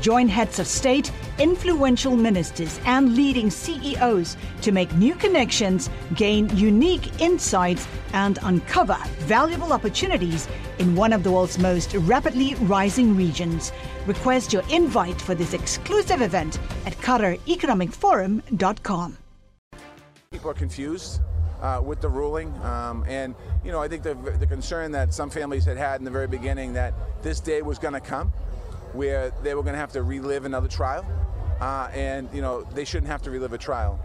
Join heads of state, influential ministers, and leading CEOs to make new connections, gain unique insights, and uncover valuable opportunities in one of the world's most rapidly rising regions. Request your invite for this exclusive event at QatarEconomicForum.com. People are confused uh, with the ruling, um, and you know I think the, the concern that some families had had in the very beginning that this day was going to come, where they were going to have to relive another trial, uh, and you know they shouldn't have to relive a trial.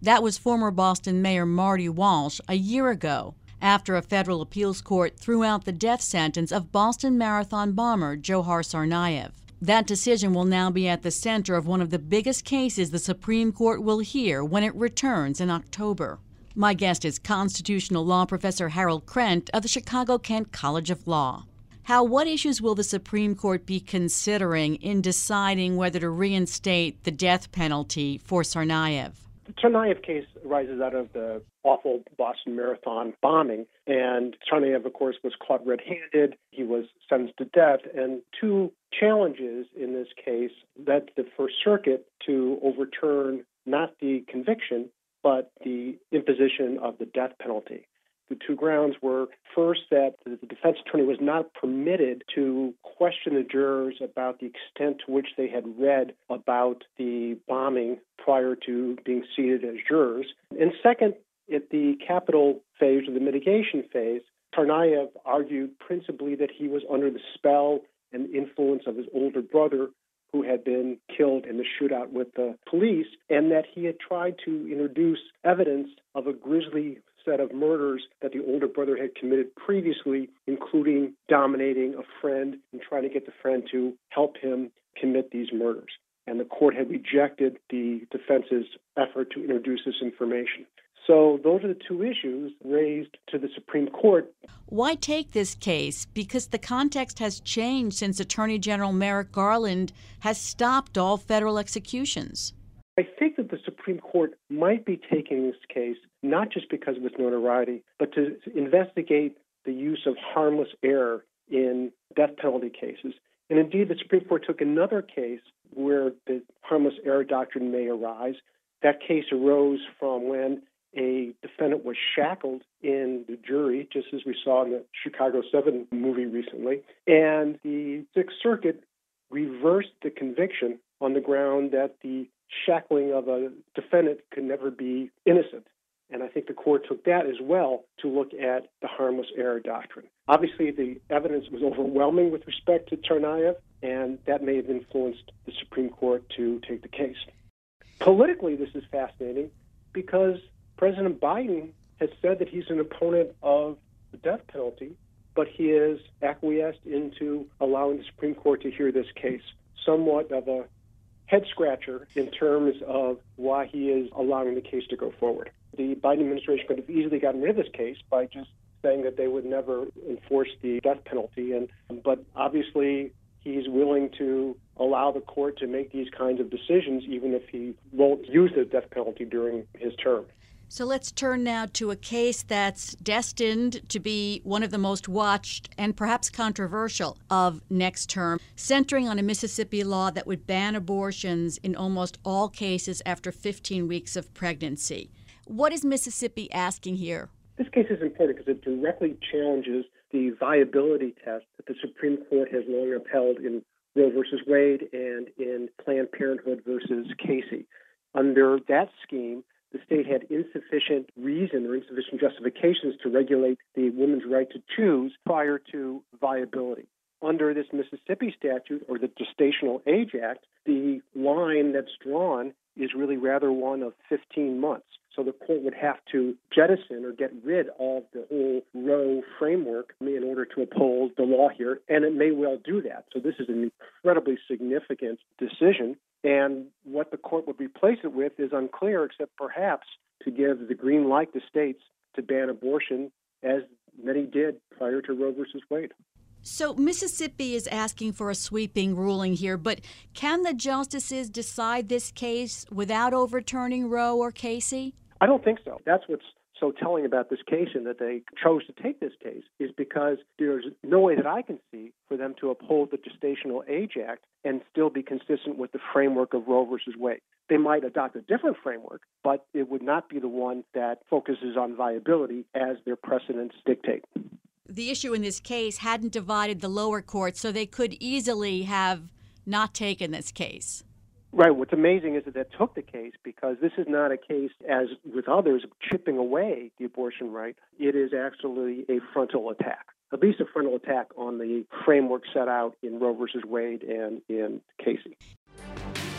That was former Boston Mayor Marty Walsh a year ago after a federal appeals court threw out the death sentence of Boston Marathon bomber Dzhokhar Tsarnaev. That decision will now be at the center of one of the biggest cases the Supreme Court will hear when it returns in October. My guest is constitutional law professor Harold Krent of the Chicago Kent College of Law. How what issues will the Supreme Court be considering in deciding whether to reinstate the death penalty for Tsarnaev? The Tsarnaev case arises out of the awful Boston Marathon bombing. And Tsarnaev, of course, was caught red handed. He was sentenced to death. And two challenges in this case led the First Circuit to overturn not the conviction, but the imposition of the death penalty. The two grounds were first that the defense attorney was not permitted to question the jurors about the extent to which they had read about the bombing prior to being seated as jurors. And second, at the capital phase or the mitigation phase, Tsarnaev argued principally that he was under the spell and influence of his older brother, who had been killed in the shootout with the police, and that he had tried to introduce evidence of a grisly set of murders that the older brother had committed previously, including dominating a friend and trying to get the friend to help him commit these murders. And the court had rejected the defense's effort to introduce this information. So those are the two issues raised to the Supreme Court. Why take this case? Because the context has changed since Attorney General Merrick Garland has stopped all federal executions. I think Supreme Court might be taking this case not just because of its notoriety, but to investigate the use of harmless error in death penalty cases. And indeed, the Supreme Court took another case where the harmless error doctrine may arise. That case arose from when a defendant was shackled in the jury, just as we saw in the Chicago 7 movie recently. And the Sixth Circuit reversed the conviction on the ground that the shackling of a defendant could never be innocent. And I think the court took that as well to look at the harmless error doctrine. Obviously, the evidence was overwhelming with respect to Tsarnaev, and that may have influenced the Supreme Court to take the case. Politically, this is fascinating because President Biden has said that he's an opponent of the death penalty, but he has acquiesced into allowing the Supreme Court to hear this case. Somewhat of a head scratcher in terms of why he is allowing the case to go forward. The Biden administration could have easily gotten rid of this case by just saying that they would never enforce the death penalty, and but obviously he's willing to allow the court to make these kinds of decisions, even if he won't use the death penalty during his term. So let's turn now to a case that's destined to be one of the most watched and perhaps controversial of next term, centering on a Mississippi law that would ban abortions in almost all cases after 15 weeks of pregnancy. What is Mississippi asking here? This case is important because it directly challenges the viability test that the Supreme Court has long upheld in Roe versus Wade and in Planned Parenthood versus Casey. Under that scheme, the state had insufficient reason or insufficient justifications to regulate the woman's right to choose prior to viability. Under this Mississippi statute or the Gestational Age Act, the line that's drawn is really rather one of 15 months. So the court would have to jettison or get rid of the whole Roe framework in order to uphold the law here, and it may well do that. So this is an incredibly significant decision, and what the court would replace it with is unclear, except perhaps to give the green light to states to ban abortion, as many did prior to Roe versus Wade. So, Mississippi is asking for a sweeping ruling here, but can the justices decide this case without overturning Roe or Casey? I don't think so. That's what's so telling about this case and that they chose to take this case is because there's no way that I can see for them to uphold the Gestational Age Act and still be consistent with the framework of Roe versus Wade. They might adopt a different framework, but it would not be the one that focuses on viability as their precedents dictate. The issue in this case hadn't divided the lower court, so they could easily have not taken this case. Right. What's amazing is that they took the case because this is not a case, as with others, chipping away the abortion right. It is actually a frontal attack, at least a frontal attack on the framework set out in Roe versus Wade and in Casey.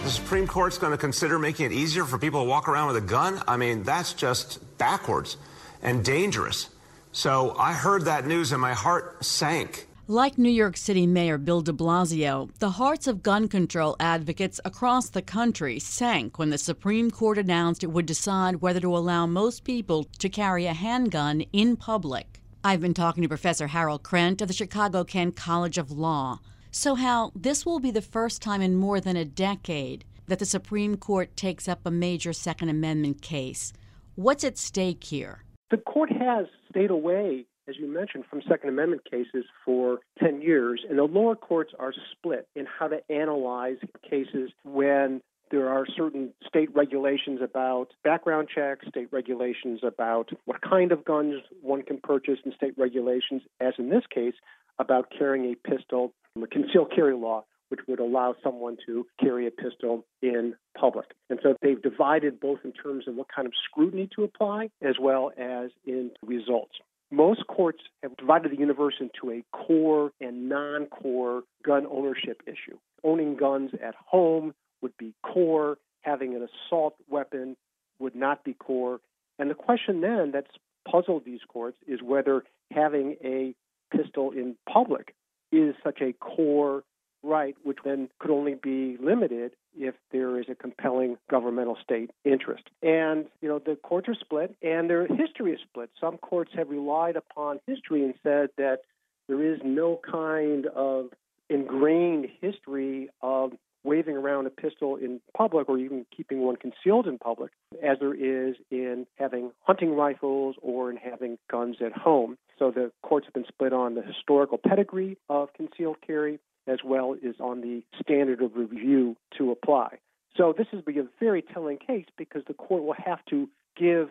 The Supreme Court's going to consider making it easier for people to walk around with a gun? I mean, that's just backwards and dangerous. So I heard that news and my heart sank. Like New York City Mayor Bill de Blasio, the hearts of gun control advocates across the country sank when the Supreme Court announced it would decide whether to allow most people to carry a handgun in public. I've been talking to Professor Harold Krent of the Chicago Kent College of Law. So, Hal, this will be the first time in more than a decade that the Supreme Court takes up a major Second Amendment case. What's at stake here? The court has stayed away as you mentioned, from Second Amendment cases for 10 years, and the lower courts are split in how to analyze cases when there are certain state regulations about background checks, state regulations about what kind of guns one can purchase, and state regulations, as in this case, about carrying a pistol, a concealed carry law, which would allow someone to carry a pistol in public. And so they've divided both in terms of what kind of scrutiny to apply as well as in results. Most courts have divided the universe into a core and non core gun ownership issue. Owning guns at home would be core, having an assault weapon would not be core. And the question then that's puzzled these courts is whether having a pistol in public is such a core right, which then could only be limited if there is a compelling governmental state interest. And, you know, the courts are split and their history is split. Some courts have relied upon history and said that there is no kind of ingrained history of waving around a pistol in public or even keeping one concealed in public as there is in having hunting rifles or in having guns at home. So the courts have been split on the historical pedigree of concealed carry as well as on the standard of review to apply. So this is a very telling case because the court will have to give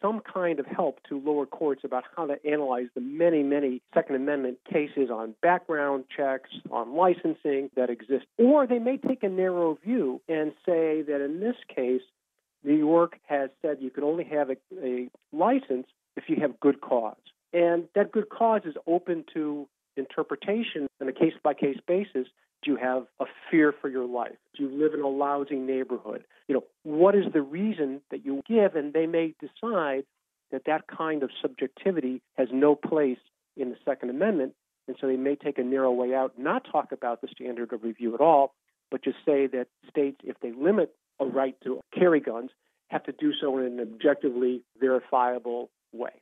some kind of help to lower courts about how to analyze the many, many Second Amendment cases on background checks, on licensing that exist. Or they may take a narrow view and say that in this case, New York has said you can only have a, a license if you have good cause. And that good cause is open to interpretation on a case by case basis. Do you have a fear for your life? Do you live in a lousy neighborhood? You know, what is the reason that you give? And they may decide that that kind of subjectivity has no place in the Second Amendment. And so they may take a narrow way out, not talk about the standard of review at all, but just say that states, if they limit a right to carry guns, have to do so in an objectively verifiable way.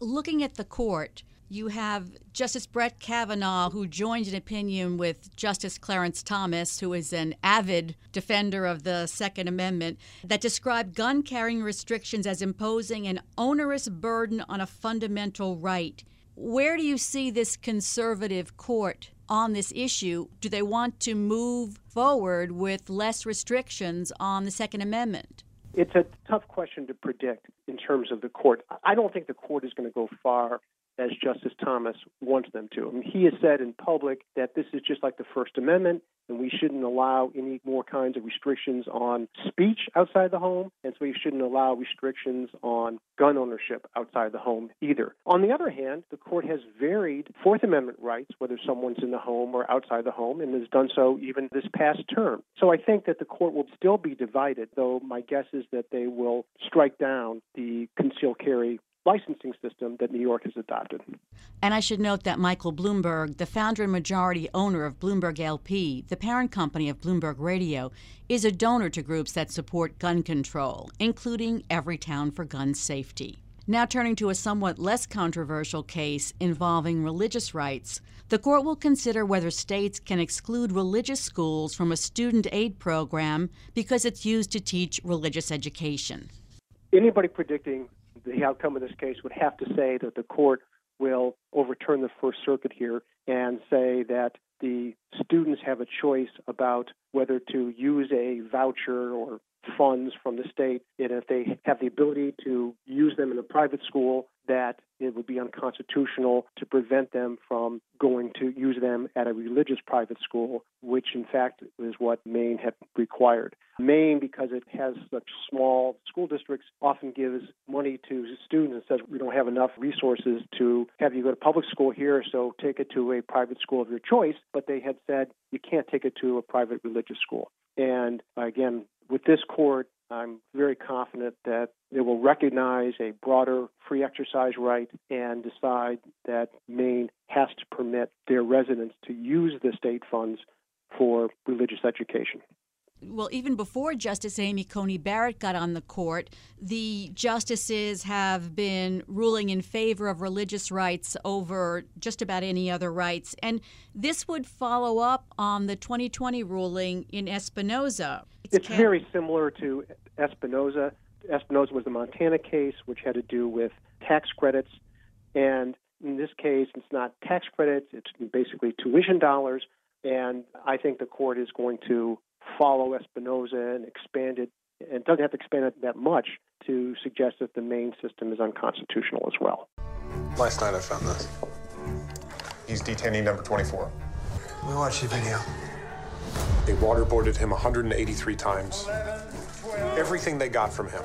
Looking at the court, You have Justice Brett Kavanaugh, who joined an opinion with Justice Clarence Thomas, who is an avid defender of the Second Amendment, that described gun carrying restrictions as imposing an onerous burden on a fundamental right. Where do you see this conservative court on this issue? Do they want to move forward with less restrictions on the Second Amendment? It's a tough question to predict in terms of the court. I don't think the court is going to go far as Justice Thomas wants them to. I mean, he has said in public that this is just like the First Amendment, and we shouldn't allow any more kinds of restrictions on speech outside the home, and so we shouldn't allow restrictions on gun ownership outside the home either. On the other hand, the court has varied Fourth Amendment rights, whether someone's in the home or outside the home, and has done so even this past term. So I think that the court will still be divided, though my guess is that they will strike down the concealed carry licensing system that New York has adopted. And I should note that Michael Bloomberg, the founder and majority owner of Bloomberg LP, the parent company of Bloomberg Radio, is a donor to groups that support gun control, including Everytown for Gun Safety. Now, turning to a somewhat less controversial case involving religious rights, the court will consider whether states can exclude religious schools from a student aid program because it's used to teach religious education. Anybody predicting the outcome of this case would have to say that the court will overturn the First Circuit here and say that the students have a choice about whether to use a voucher or funds from the state, and if they have the ability to use them in a private school, that it would be unconstitutional to prevent them from going to use them at a religious private school, which in fact is what Maine had required. Maine, because it has such small school districts, often gives money to students and says, We don't have enough resources to have you go to public school here, so take it to a private school of your choice. But they had said, You can't take it to a private religious school. And again, with this court, I'm very confident that it will recognize a broader free exercise right and decide that Maine has to permit their residents to use the state funds for religious education well, even before Justice Amy Coney Barrett got on the court, the justices have been ruling in favor of religious rights over just about any other rights. And this would follow up on the 2020 ruling in Espinoza. It's, it's very similar to Espinoza. Espinoza was the Montana case, which had to do with tax credits. And in this case, it's not tax credits, it's basically tuition dollars. And I think the court is going to follow Espinoza and expand it, and doesn't have to expand it that much to suggest that the Maine system is unconstitutional as well. Last night I found this. He's detainee number 24. We watched the video. They waterboarded him 183 times. Everything they got from him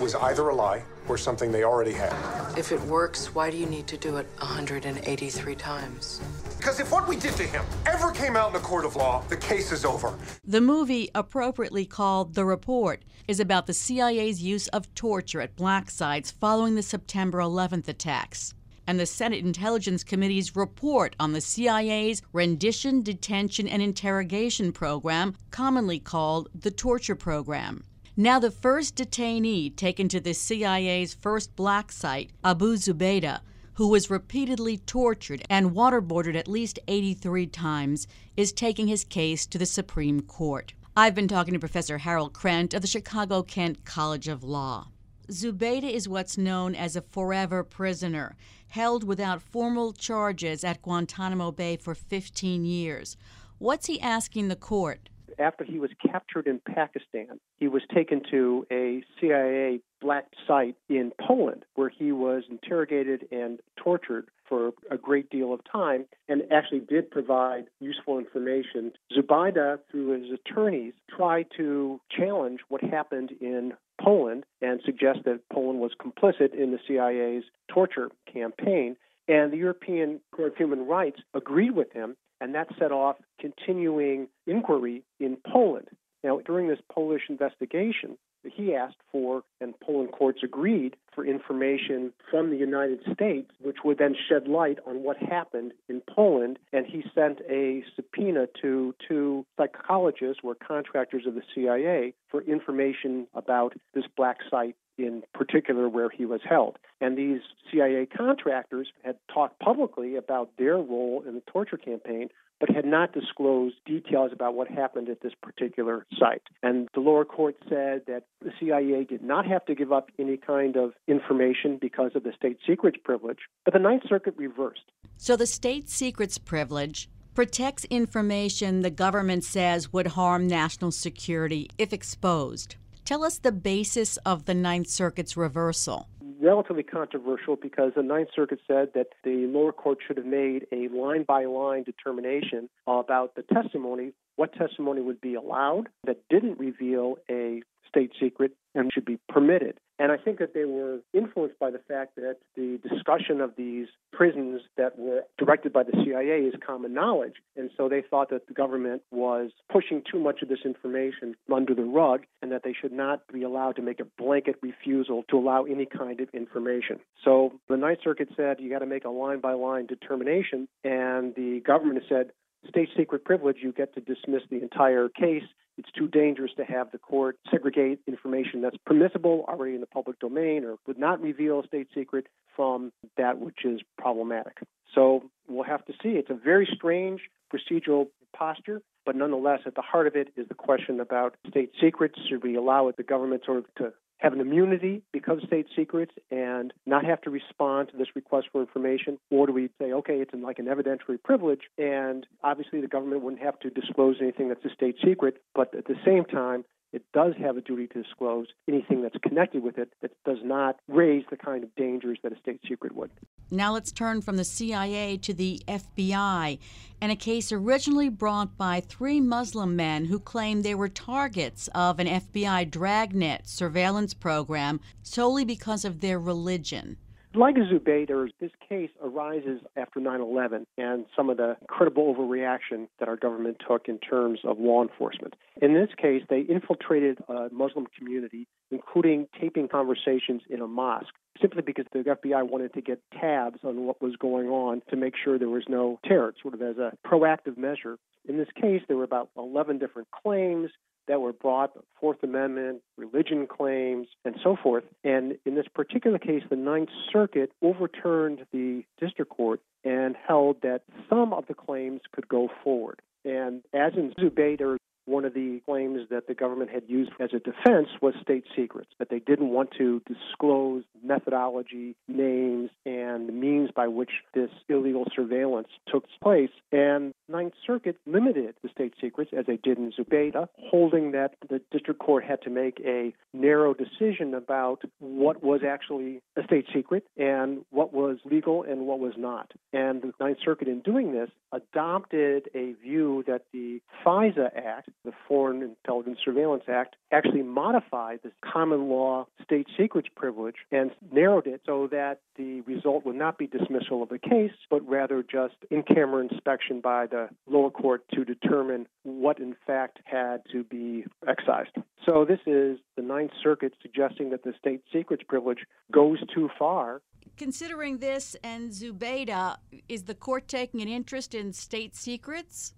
was either a lie or something they already had. If it works, why do you need to do it 183 times? Because if what we did to him ever came out in a court of law, the case is over. The movie, appropriately called The Report, is about the CIA's use of torture at black sites following the September 11th attacks and the Senate Intelligence Committee's report on the CIA's rendition, detention, and interrogation program, commonly called the torture program. Now, the first detainee taken to the CIA's first black site, Abu Zubaydah, who was repeatedly tortured and waterboarded at least 83 times, is taking his case to the Supreme Court. I've been talking to Professor Harold Krent of the Chicago Kent College of Law. Zubaydah is what's known as a forever prisoner, held without formal charges at Guantanamo Bay for 15 years. What's he asking the court? After he was captured in Pakistan, he was taken to a CIA black site in Poland where he was interrogated and tortured for a great deal of time and actually did provide useful information. Zubaydah, through his attorneys, tried to challenge what happened in Poland and suggest that Poland was complicit in the CIA's torture campaign. And the European Court of Human Rights agreed with him, and that set off continuing inquiry in Poland. Now, during this Polish investigation, he asked for, and Poland courts agreed, for information from the United States, which would then shed light on what happened in Poland. And he sent a subpoena to two psychologists, who were contractors of the CIA, for information about this black site in particular where he was held. And these CIA contractors had talked publicly about their role in the torture campaign, but had not disclosed details about what happened at this particular site. And the lower court said that the CIA did not have to give up any kind of information because of the state secrets privilege, but the Ninth Circuit reversed. So the state secrets privilege protects information the government says would harm national security if exposed. Tell us the basis of the Ninth Circuit's reversal. Relatively controversial because the Ninth Circuit said that the lower court should have made a line by line determination about the testimony, what testimony would be allowed that didn't reveal a state secret and should be permitted. And I think that they were influenced by the fact that the discussion of these prisons that were directed by the CIA is common knowledge. And so they thought that the government was pushing too much of this information under the rug and that they should not be allowed to make a blanket refusal to allow any kind of information. So the Ninth Circuit said you got to make a line by line determination. And the government said, state secret privilege, you get to dismiss the entire case. It's too dangerous to have the court segregate information that's permissible already in the public domain or would not reveal a state secret from that which is problematic. So we'll have to see. It's a very strange procedural posture, but nonetheless, at the heart of it is the question about state secrets. Should we allow it the government sort of to have an immunity because of state secrets and not have to respond to this request for information? Or do we say, okay, it's like an evidentiary privilege, and obviously the government wouldn't have to disclose anything that's a state secret, but at the same time, it does have a duty to disclose anything that's connected with it that does not raise the kind of dangers that a state secret would. Now let's turn from the CIA to the FBI and a case originally brought by three Muslim men who claimed they were targets of an FBI dragnet surveillance program solely because of their religion. Like Zubaydah, this case arises after 9 11 and some of the incredible overreaction that our government took in terms of law enforcement. In this case, they infiltrated a Muslim community, including taping conversations in a mosque, simply because the FBI wanted to get tabs on what was going on to make sure there was no terror, sort of as a proactive measure. In this case, there were about 11 different claims that were brought Fourth Amendment, religion claims, and so forth. And in this particular case, the Ninth Circuit overturned the district court and held that some of the claims could go forward. And as in Zubaydah, one of the claims that the government had used as a defense was state secrets, that they didn't want to disclose methodology, names, and the means by which this illegal surveillance took place. And Ninth Circuit limited the state secrets, as they did in Zubaydah, holding that the district court had to make a narrow decision about what was actually a state secret and what was legal and what was not. And the Ninth Circuit, in doing this, adopted a view that the FISA Act, the Foreign Intelligence Surveillance Act, actually modified the common law state secrets privilege and narrowed it so that the result would not be dismissal of the case, but rather just in camera inspection by the lower court to determine what in fact had to be excised. So this is the Ninth Circuit suggesting that the state secrets privilege goes too far Considering this and Zubaydah, is the court taking an interest in state secrets?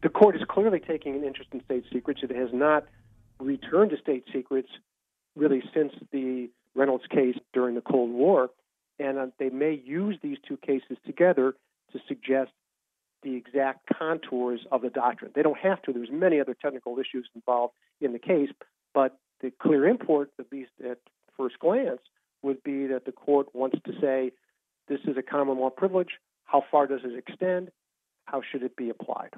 The court is clearly taking an interest in state secrets. It has not returned to state secrets really since the Reynolds case during the Cold War. And uh, they may use these two cases together to suggest the exact contours of the doctrine. They don't have to. There's many other technical issues involved in the case, but the clear import, at least at first glance, would be that the court wants to say this is a common law privilege. How far does it extend? How should it be applied?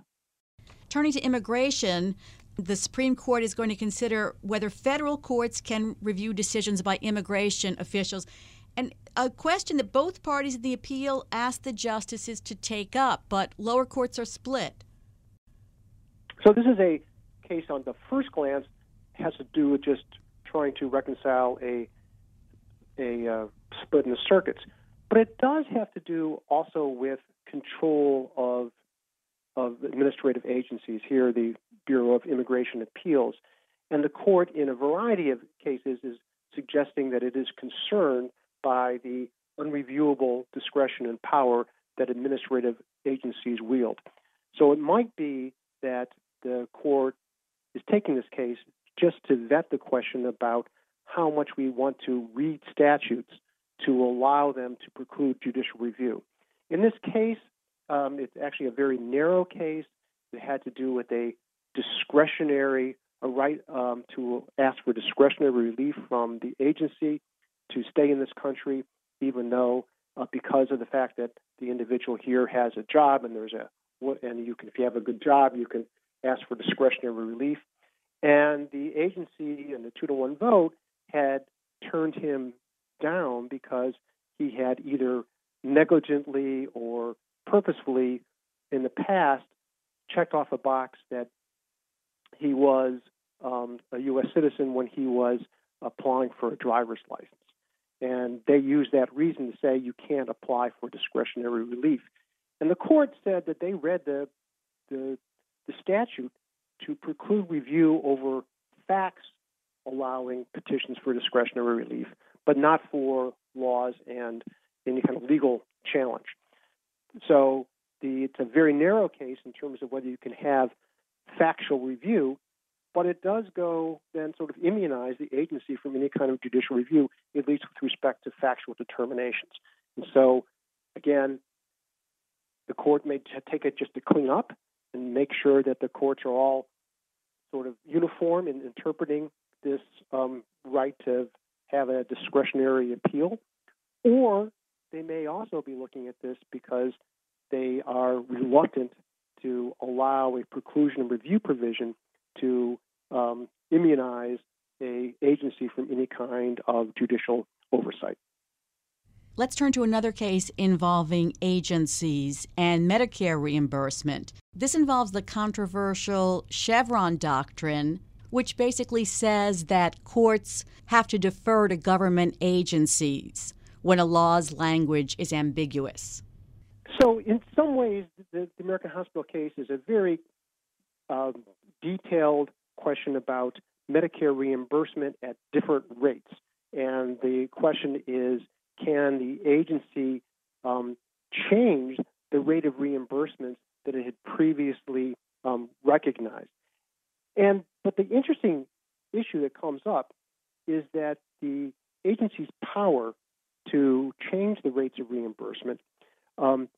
Turning to immigration, the Supreme Court is going to consider whether federal courts can review decisions by immigration officials. And a question that both parties in the appeal asked the justices to take up, but lower courts are split. So this is a case on the first glance has to do with just trying to reconcile a a uh, split in the circuits. But it does have to do also with control of of administrative agencies. Here, the Bureau of Immigration Appeals, and the court, in a variety of cases, is suggesting that it is concerned by the unreviewable discretion and power that administrative agencies wield. So it might be that the court is taking this case just to vet the question about how much we want to read statutes to allow them to preclude judicial review. In this case, um, it's actually a very narrow case. It had to do with a discretionary, a right um, to ask for discretionary relief from the agency to stay in this country, even though uh, because of the fact that the individual here has a job and there's a and you can if you have a good job you can ask for discretionary relief and the agency and the two to one vote had turned him down because he had either negligently or purposefully in the past checked off a box that he was um, a U.S. citizen when he was applying for a driver's license. And they used that reason to say you can't apply for discretionary relief. And the court said that they read the, the, the statute to preclude review over facts allowing petitions for discretionary relief, but not for laws and any kind of legal challenge. So the, it's a very narrow case in terms of whether you can have factual review, but it does go then sort of immunize the agency from any kind of judicial review, at least with respect to factual determinations. And so, again, the court may take it just to clean up and make sure that the courts are all sort of uniform in interpreting this um, right to have a discretionary appeal, or they may also be looking at this because they are reluctant to allow a preclusion and review provision to um, immunize a agency from any kind of judicial oversight. Let's turn to another case involving agencies and Medicare reimbursement. This involves the controversial Chevron doctrine, which basically says that courts have to defer to government agencies when a law's language is ambiguous. So, in some ways, the, the American Hospital case is a very um, detailed question about Medicare reimbursement at different rates. And the question is can the agency um, change the rate of reimbursements that it had previously um, recognized? And but the interesting issue that comes up is that the agency's power to change the rates of reimbursement um,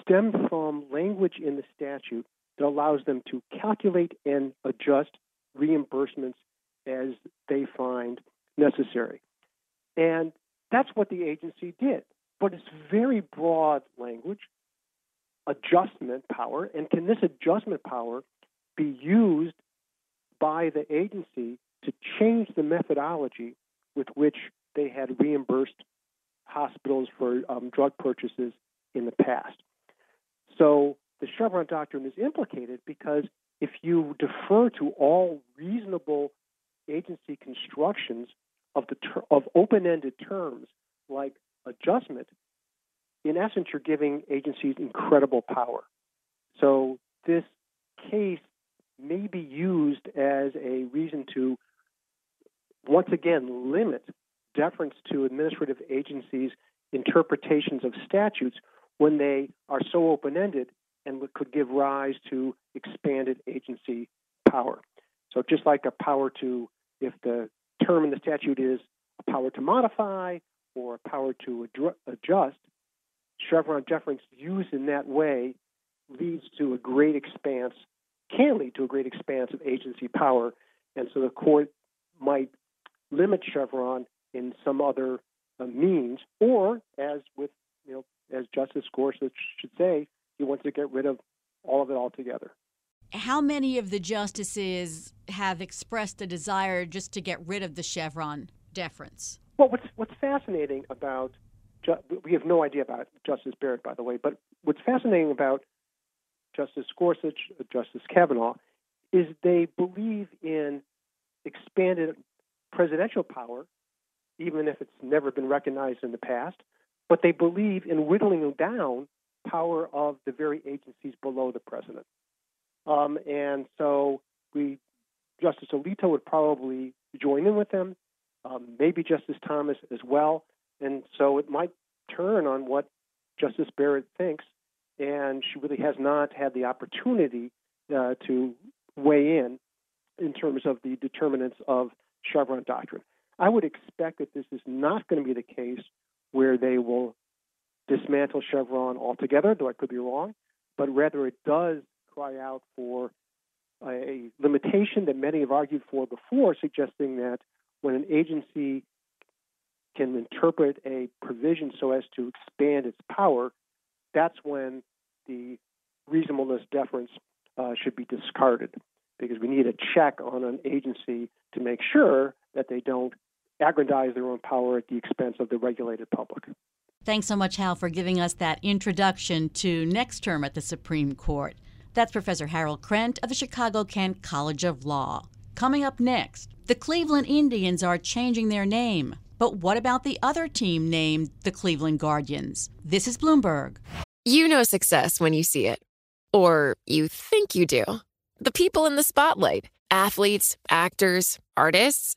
stem from language in the statute that allows them to calculate and adjust reimbursements as they find necessary. And that's what the agency did. But it's very broad language, adjustment power, and can this adjustment power be used by the agency to change the methodology with which they had reimbursed hospitals for um, drug purchases in the past? So the Chevron doctrine is implicated because if you defer to all reasonable agency constructions of the ter- of open-ended terms like adjustment, in essence, you're giving agencies incredible power. So this case may be used as a reason to once again limit deference to administrative agencies' interpretations of statutes when they are so open-ended and could give rise to expanded agency power. So just like a power to, if the term in the statute is a power to modify or a power to adjust, Chevron deference used in that way leads to a great expanse, can lead to a great expanse of agency power. And so the court might limit Chevron in some other uh, means, or as with, you know, as Justice Gorsuch should say, he wants to get rid of all of it altogether. How many of the justices have expressed a desire just to get rid of the Chevron deference? Well, what's what's fascinating about we have no idea about Justice Barrett, by the way, but what's fascinating about Justice Gorsuch, Justice Kavanaugh, is they believe in expanded presidential power, even if it's never been recognized in the past, but they believe in whittling down power of the very agencies below the president. Um, and so we, Justice Alito would probably join in with them. um, maybe Justice Thomas as well. And so it might turn on what Justice Barrett thinks. And she really has not had the opportunity uh, to weigh in in terms of the determinants of Chevron doctrine. I would expect that this is not going to be the case where they will dismantle Chevron altogether, though I could be wrong, but rather it does cry out for a limitation that many have argued for before, suggesting that when an agency can interpret a provision so as to expand its power, that's when the reasonableness deference uh, should be discarded because we need a check on an agency to make sure that they don't aggrandize their own power at the expense of the regulated public. Thanks so much, Hal, for giving us that introduction to next term at the Supreme Court. That's Professor Harold Krent of the Chicago Kent College of Law. Coming up next, the Cleveland Indians are changing their name. But what about the other team named the Cleveland Guardians? This is Bloomberg. You know success when you see it. Or you think you do. The people in the spotlight athletes, actors, artists.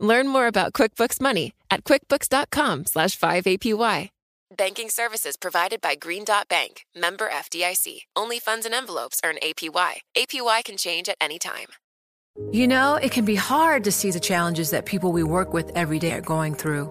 Learn more about QuickBooks Money at quickbooks.com slash 5APY. Banking services provided by Green Dot Bank, member FDIC. Only funds and envelopes earn APY. APY can change at any time. You know, it can be hard to see the challenges that people we work with every day are going through.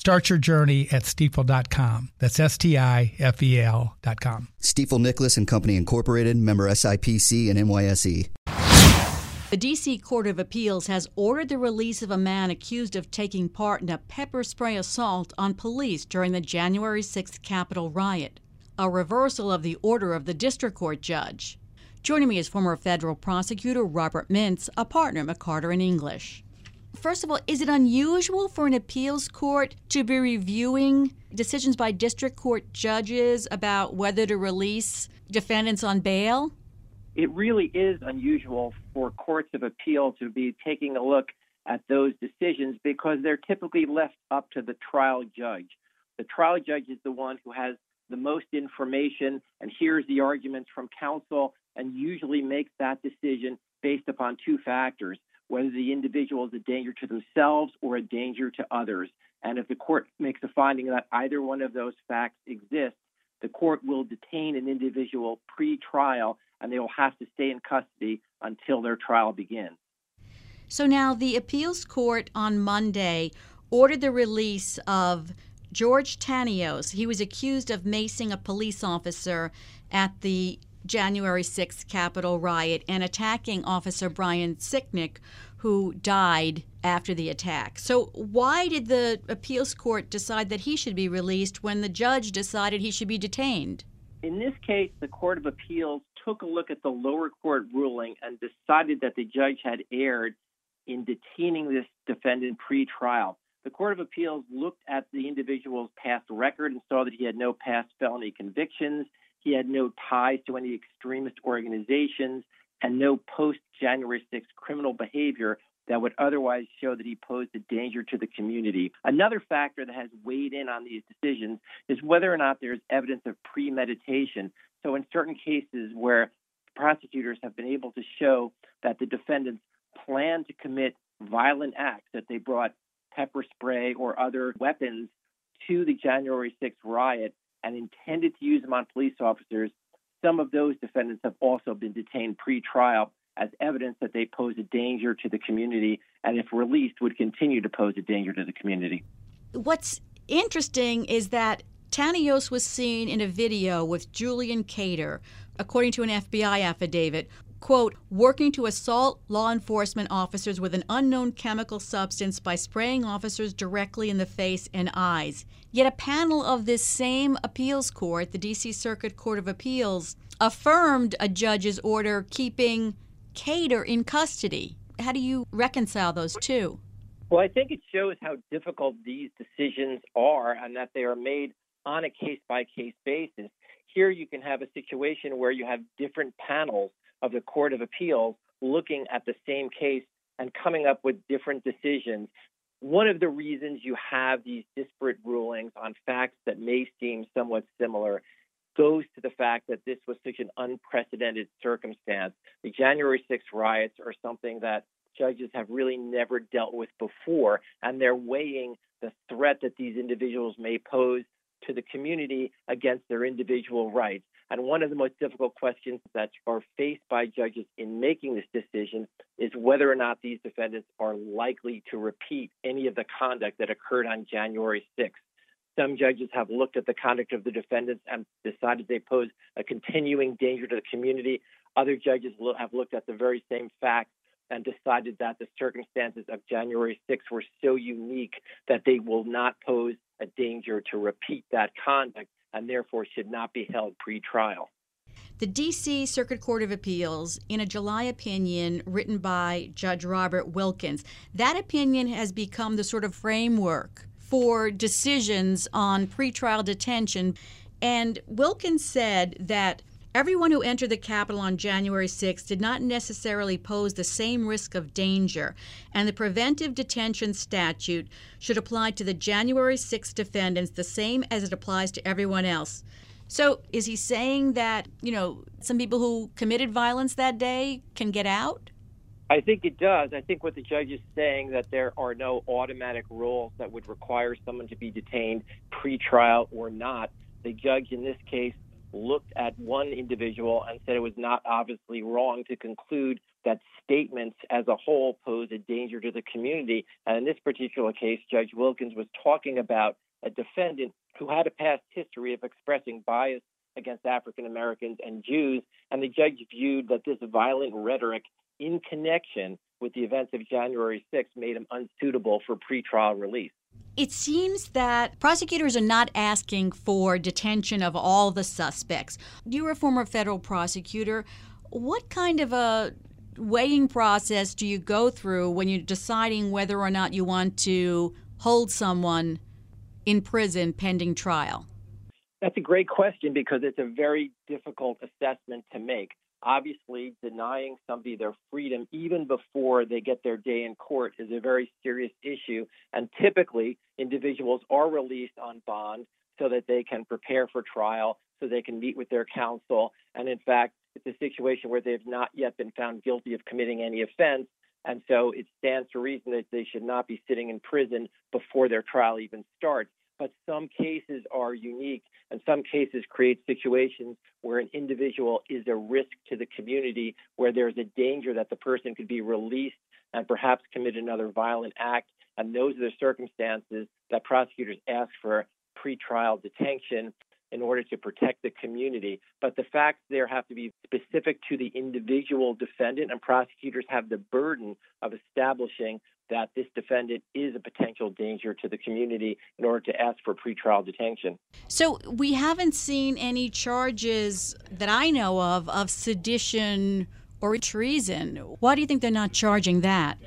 Start your journey at stifel.com. That's S T I F E L.com. Stifel Nicolaus and Company Incorporated, member SIPC and NYSE. The D.C. Court of Appeals has ordered the release of a man accused of taking part in a pepper spray assault on police during the January 6th Capitol riot, a reversal of the order of the district court judge. Joining me is former federal prosecutor Robert Mintz, a partner at McCarter and English. First of all, is it unusual for an appeals court to be reviewing decisions by district court judges about whether to release defendants on bail? It really is unusual for courts of appeal to be taking a look at those decisions because they're typically left up to the trial judge. The trial judge is the one who has the most information and hears the arguments from counsel and usually makes that decision based upon two factors whether the individual is a danger to themselves or a danger to others. And if the court makes a finding that either one of those facts exists, the court will detain an individual pre trial and they will have to stay in custody until their trial begins. So now the appeals court on Monday ordered the release of George Tanios. He was accused of macing a police officer at the January 6th Capitol riot and attacking Officer Brian Sicknick, who died after the attack. So, why did the appeals court decide that he should be released when the judge decided he should be detained? In this case, the Court of Appeals took a look at the lower court ruling and decided that the judge had erred in detaining this defendant pre trial. The Court of Appeals looked at the individual's past record and saw that he had no past felony convictions, he had no ties to any extremist organizations, and no post January 6 criminal behavior that would otherwise show that he posed a danger to the community. Another factor that has weighed in on these decisions is whether or not there's evidence of premeditation. So, in certain cases where prosecutors have been able to show that the defendants planned to commit violent acts, that they brought pepper spray or other weapons to the January 6th riot and intended to use them on police officers, some of those defendants have also been detained pre-trial as evidence that they pose a danger to the community and, if released, would continue to pose a danger to the community. What's interesting is that Tanios was seen in a video with Julian Khater, according to an FBI affidavit, quote, working to assault law enforcement officers with an unknown chemical substance by spraying officers directly in the face and eyes. Yet a panel of this same appeals court, the D.C. Circuit Court of Appeals, affirmed a judge's order keeping Khater in custody. How do you reconcile those two? Well, I think it shows how difficult these decisions are and that they are made on a case by case basis. Here, you can have a situation where you have different panels of the Court of Appeals looking at the same case and coming up with different decisions. One of the reasons you have these disparate rulings on facts that may seem somewhat similar goes to the fact that this was such an unprecedented circumstance. The January 6 riots are something that judges have really never dealt with before, and they're weighing the threat that these individuals may pose to the community against their individual rights. And one of the most difficult questions that are faced by judges in making this decision is whether or not these defendants are likely to repeat any of the conduct that occurred on January 6th. Some judges have looked at the conduct of the defendants and decided they pose a continuing danger to the community. Other judges have looked at the very same facts and decided that the circumstances of January 6th were so unique that they will not pose a danger to repeat that conduct and therefore should not be held pre-trial. The D.C. Circuit Court of Appeals, in a July opinion written by Judge Robert Wilkins, that opinion has become the sort of framework for decisions on pretrial detention. And Wilkins said that Everyone who entered the Capitol on January 6 did not necessarily pose the same risk of danger, and the preventive detention statute should apply to the January 6 defendants the same as it applies to everyone else. So, is he saying that, you know, some people who committed violence that day can get out? I think it does. I think what the judge is saying that there are no automatic rules that would require someone to be detained pre-trial or not. The judge in this case looked at one individual and said it was not obviously wrong to conclude that statements as a whole pose a danger to the community. And in this particular case, Judge Wilkins was talking about a defendant who had a past history of expressing bias against African Americans and Jews. And the judge viewed that this violent rhetoric in connection with the events of January 6th made him unsuitable for pretrial release. It seems that prosecutors are not asking for detention of all the suspects. You're a former federal prosecutor. What kind of a weighing process do you go through when you're deciding whether or not you want to hold someone in prison pending trial? That's a great question because it's a very difficult assessment to make obviously denying somebody their freedom even before they get their day in court is a very serious issue. And typically, individuals are released on bond so that they can prepare for trial, so they can meet with their counsel. And in fact, it's a situation where they've not yet been found guilty of committing any offense. And so it stands to reason that they should not be sitting in prison before their trial even starts but some cases are unique and some cases create situations where an individual is a risk to the community, where there's a danger that the person could be released and perhaps commit another violent act. And those are the circumstances that prosecutors ask for pretrial detention in order to protect the community. But the facts there have to be specific to the individual defendant, and prosecutors have the burden of establishing that this defendant is a potential danger to the community in order to ask for pretrial detention. So we haven't seen any charges that I know of of sedition or treason. Why do you think they're not charging that?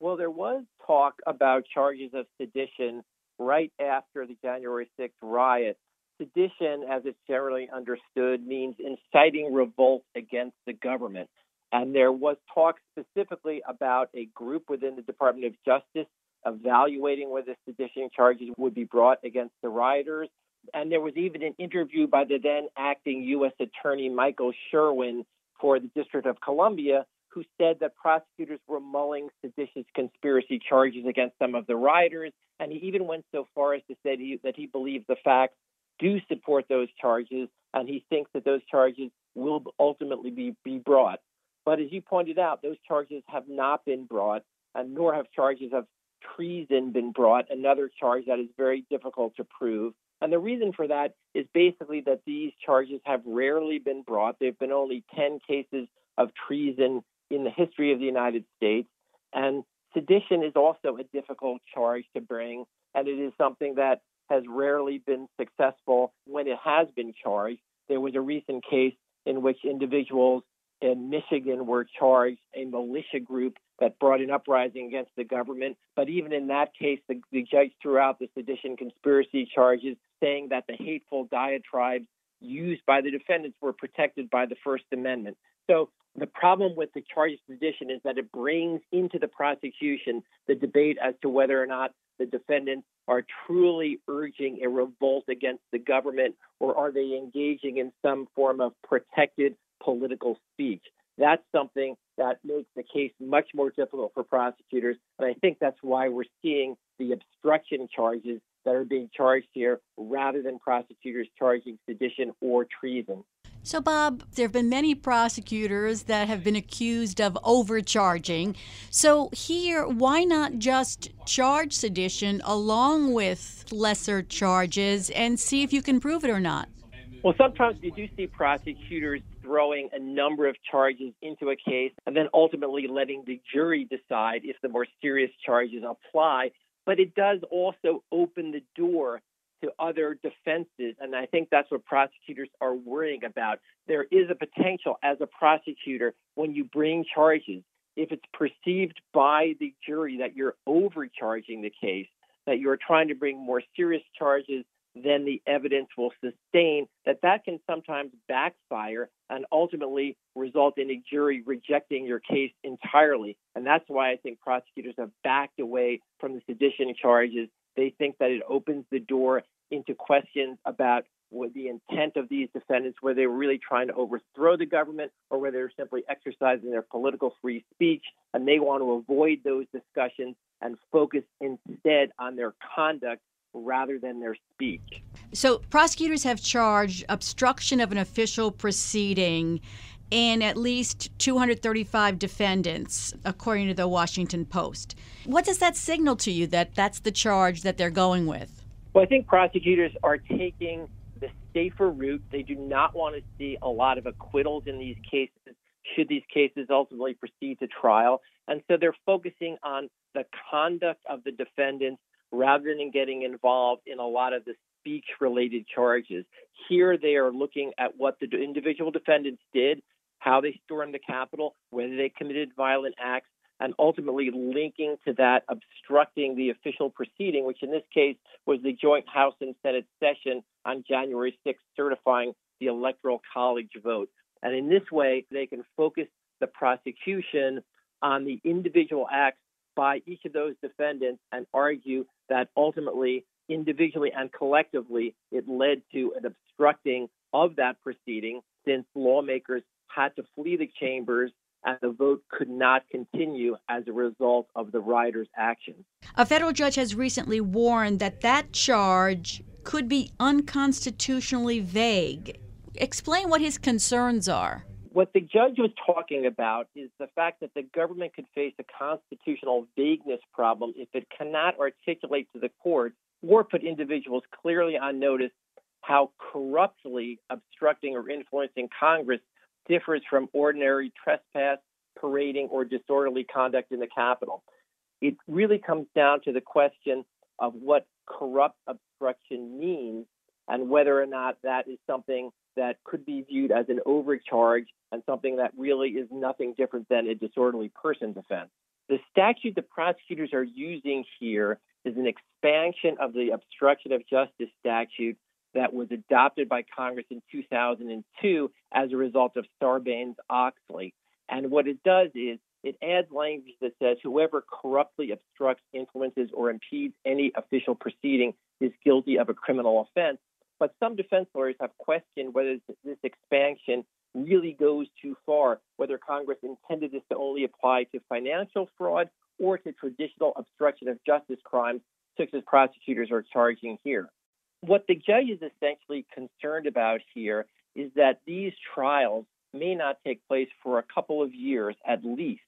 Well, there was talk about charges of sedition right after the January 6th riot. Sedition, as it's generally understood, means inciting revolt against the government. And there was talk specifically about a group within the Department of Justice evaluating whether sedition charges would be brought against the rioters. And there was even an interview by the then acting U.S. Attorney Michael Sherwin for the District of Columbia, who said that prosecutors were mulling seditious conspiracy charges against some of the rioters. And he even went so far as to say that he believes the facts do support those charges, and he thinks that those charges will ultimately be, be brought. But as you pointed out, those charges have not been brought, and nor have charges of treason been brought, another charge that is very difficult to prove. And the reason for that is basically that these charges have rarely been brought. There have been only 10 cases of treason in the history of the United States. And sedition is also a difficult charge to bring, and it is something that has rarely been successful when it has been charged. There was a recent case in which individuals in Michigan were charged, a militia group that brought an uprising against the government. But even in that case, the, the judge threw out the sedition conspiracy charges, saying that the hateful diatribes used by the defendants were protected by the First Amendment. So the problem with the charge of sedition is that it brings into the prosecution the debate as to whether or not the defendants are truly urging a revolt against the government or are they engaging in some form of protected political speech. That's something that makes the case much more difficult for prosecutors. And I think that's why we're seeing the obstruction charges that are being charged here rather than prosecutors charging sedition or treason. So, Bob, there have been many prosecutors that have been accused of overcharging. So, here, why not just charge sedition along with lesser charges and see if you can prove it or not? Well, sometimes you do see prosecutors throwing a number of charges into a case and then ultimately letting the jury decide if the more serious charges apply. But it does also open the door to other defenses. And I think that's what prosecutors are worrying about. There is a potential as a prosecutor when you bring charges, if it's perceived by the jury that you're overcharging the case, that you're trying to bring more serious charges then the evidence will sustain that that can sometimes backfire and ultimately result in a jury rejecting your case entirely. And that's why I think prosecutors have backed away from the sedition charges. They think that it opens the door into questions about what the intent of these defendants, whether they were really trying to overthrow the government or whether they're simply exercising their political free speech. And they want to avoid those discussions and focus instead on their conduct rather than their speech. So, prosecutors have charged obstruction of an official proceeding in at least 235 defendants, according to the Washington Post. What does that signal to you that that's the charge that they're going with? Well, I think prosecutors are taking the safer route. They do not want to see a lot of acquittals in these cases should these cases ultimately proceed to trial. And so they're focusing on the conduct of the defendants rather than getting involved in a lot of the speech related charges. Here they are looking at what the individual defendants did, how they stormed the Capitol, whether they committed violent acts, and ultimately linking to that obstructing the official proceeding, which in this case was the joint House and Senate session on January 6th, certifying the Electoral College vote. And in this way, they can focus the prosecution on the individual acts by each of those defendants and argue that ultimately, individually and collectively, it led to an obstructing of that proceeding since lawmakers had to flee the chambers and the vote could not continue as a result of the rioters' actions. A federal judge has recently warned that that charge could be unconstitutionally vague. Explain what his concerns are. What the judge was talking about is the fact that the government could face a constitutional vagueness problem if it cannot articulate to the court or put individuals clearly on notice how corruptly obstructing or influencing Congress differs from ordinary trespass, parading, or disorderly conduct in the Capitol. It really comes down to the question of what corrupt obstruction means and whether or not that is something that could be viewed as an overcharge and something that really is nothing different than a disorderly persons offense. The statute the prosecutors are using here is an expansion of the obstruction of justice statute that was adopted by Congress in 2002 as a result of Sarbanes Oxley. And what it does is it adds language that says whoever corruptly obstructs, influences, or impedes any official proceeding is guilty of a criminal offense. But some defense lawyers have questioned whether this expansion really goes too far, whether Congress intended this to only apply to financial fraud or to traditional obstruction of justice crimes, such as prosecutors are charging here. What the judge is essentially concerned about here is that these trials may not take place for a couple of years at least.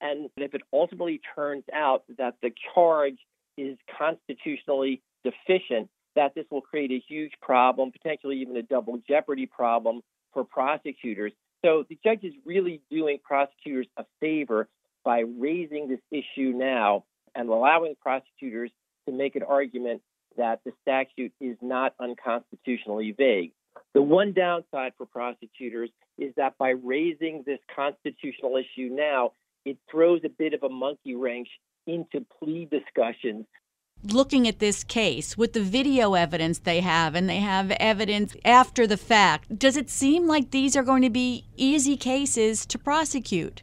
And if it ultimately turns out that the charge is constitutionally deficient, that this will create a huge problem, potentially even a double jeopardy problem for prosecutors. So the judge is really doing prosecutors a favor by raising this issue now and allowing prosecutors to make an argument that the statute is not unconstitutionally vague. The one downside for prosecutors is that by raising this constitutional issue now, it throws a bit of a monkey wrench into plea discussions. Looking at this case with the video evidence they have, and they have evidence after the fact, does it seem like these are going to be easy cases to prosecute?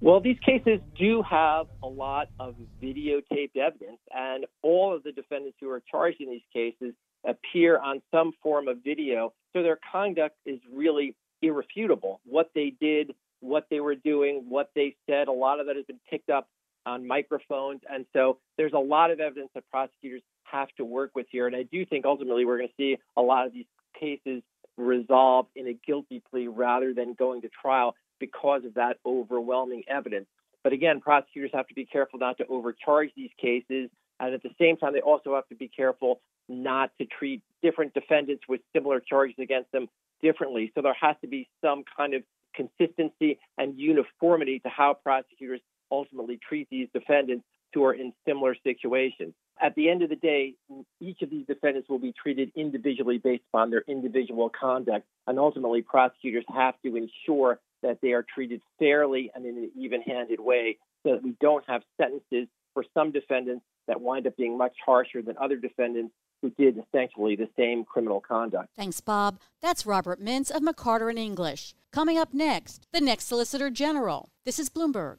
Well, these cases do have a lot of videotaped evidence, and all of the defendants who are charged in these cases appear on some form of video. So their conduct is really irrefutable. What they did, what they were doing, what they said, a lot of that has been picked up on microphones. And so there's a lot of evidence that prosecutors have to work with here. And I do think ultimately we're going to see a lot of these cases resolved in a guilty plea rather than going to trial because of that overwhelming evidence. But again, prosecutors have to be careful not to overcharge these cases. And at the same time, they also have to be careful not to treat different defendants with similar charges against them differently. So there has to be some kind of consistency and uniformity to how prosecutors ultimately treat these defendants who are in similar situations. At the end of the day, each of these defendants will be treated individually based upon their individual conduct. And ultimately, prosecutors have to ensure that they are treated fairly and in an even handed way so that we don't have sentences for some defendants that wind up being much harsher than other defendants who did essentially the same criminal conduct. Thanks, Bob. That's Robert Mintz of McCarter and English. Coming up next, the next Solicitor General. This is Bloomberg.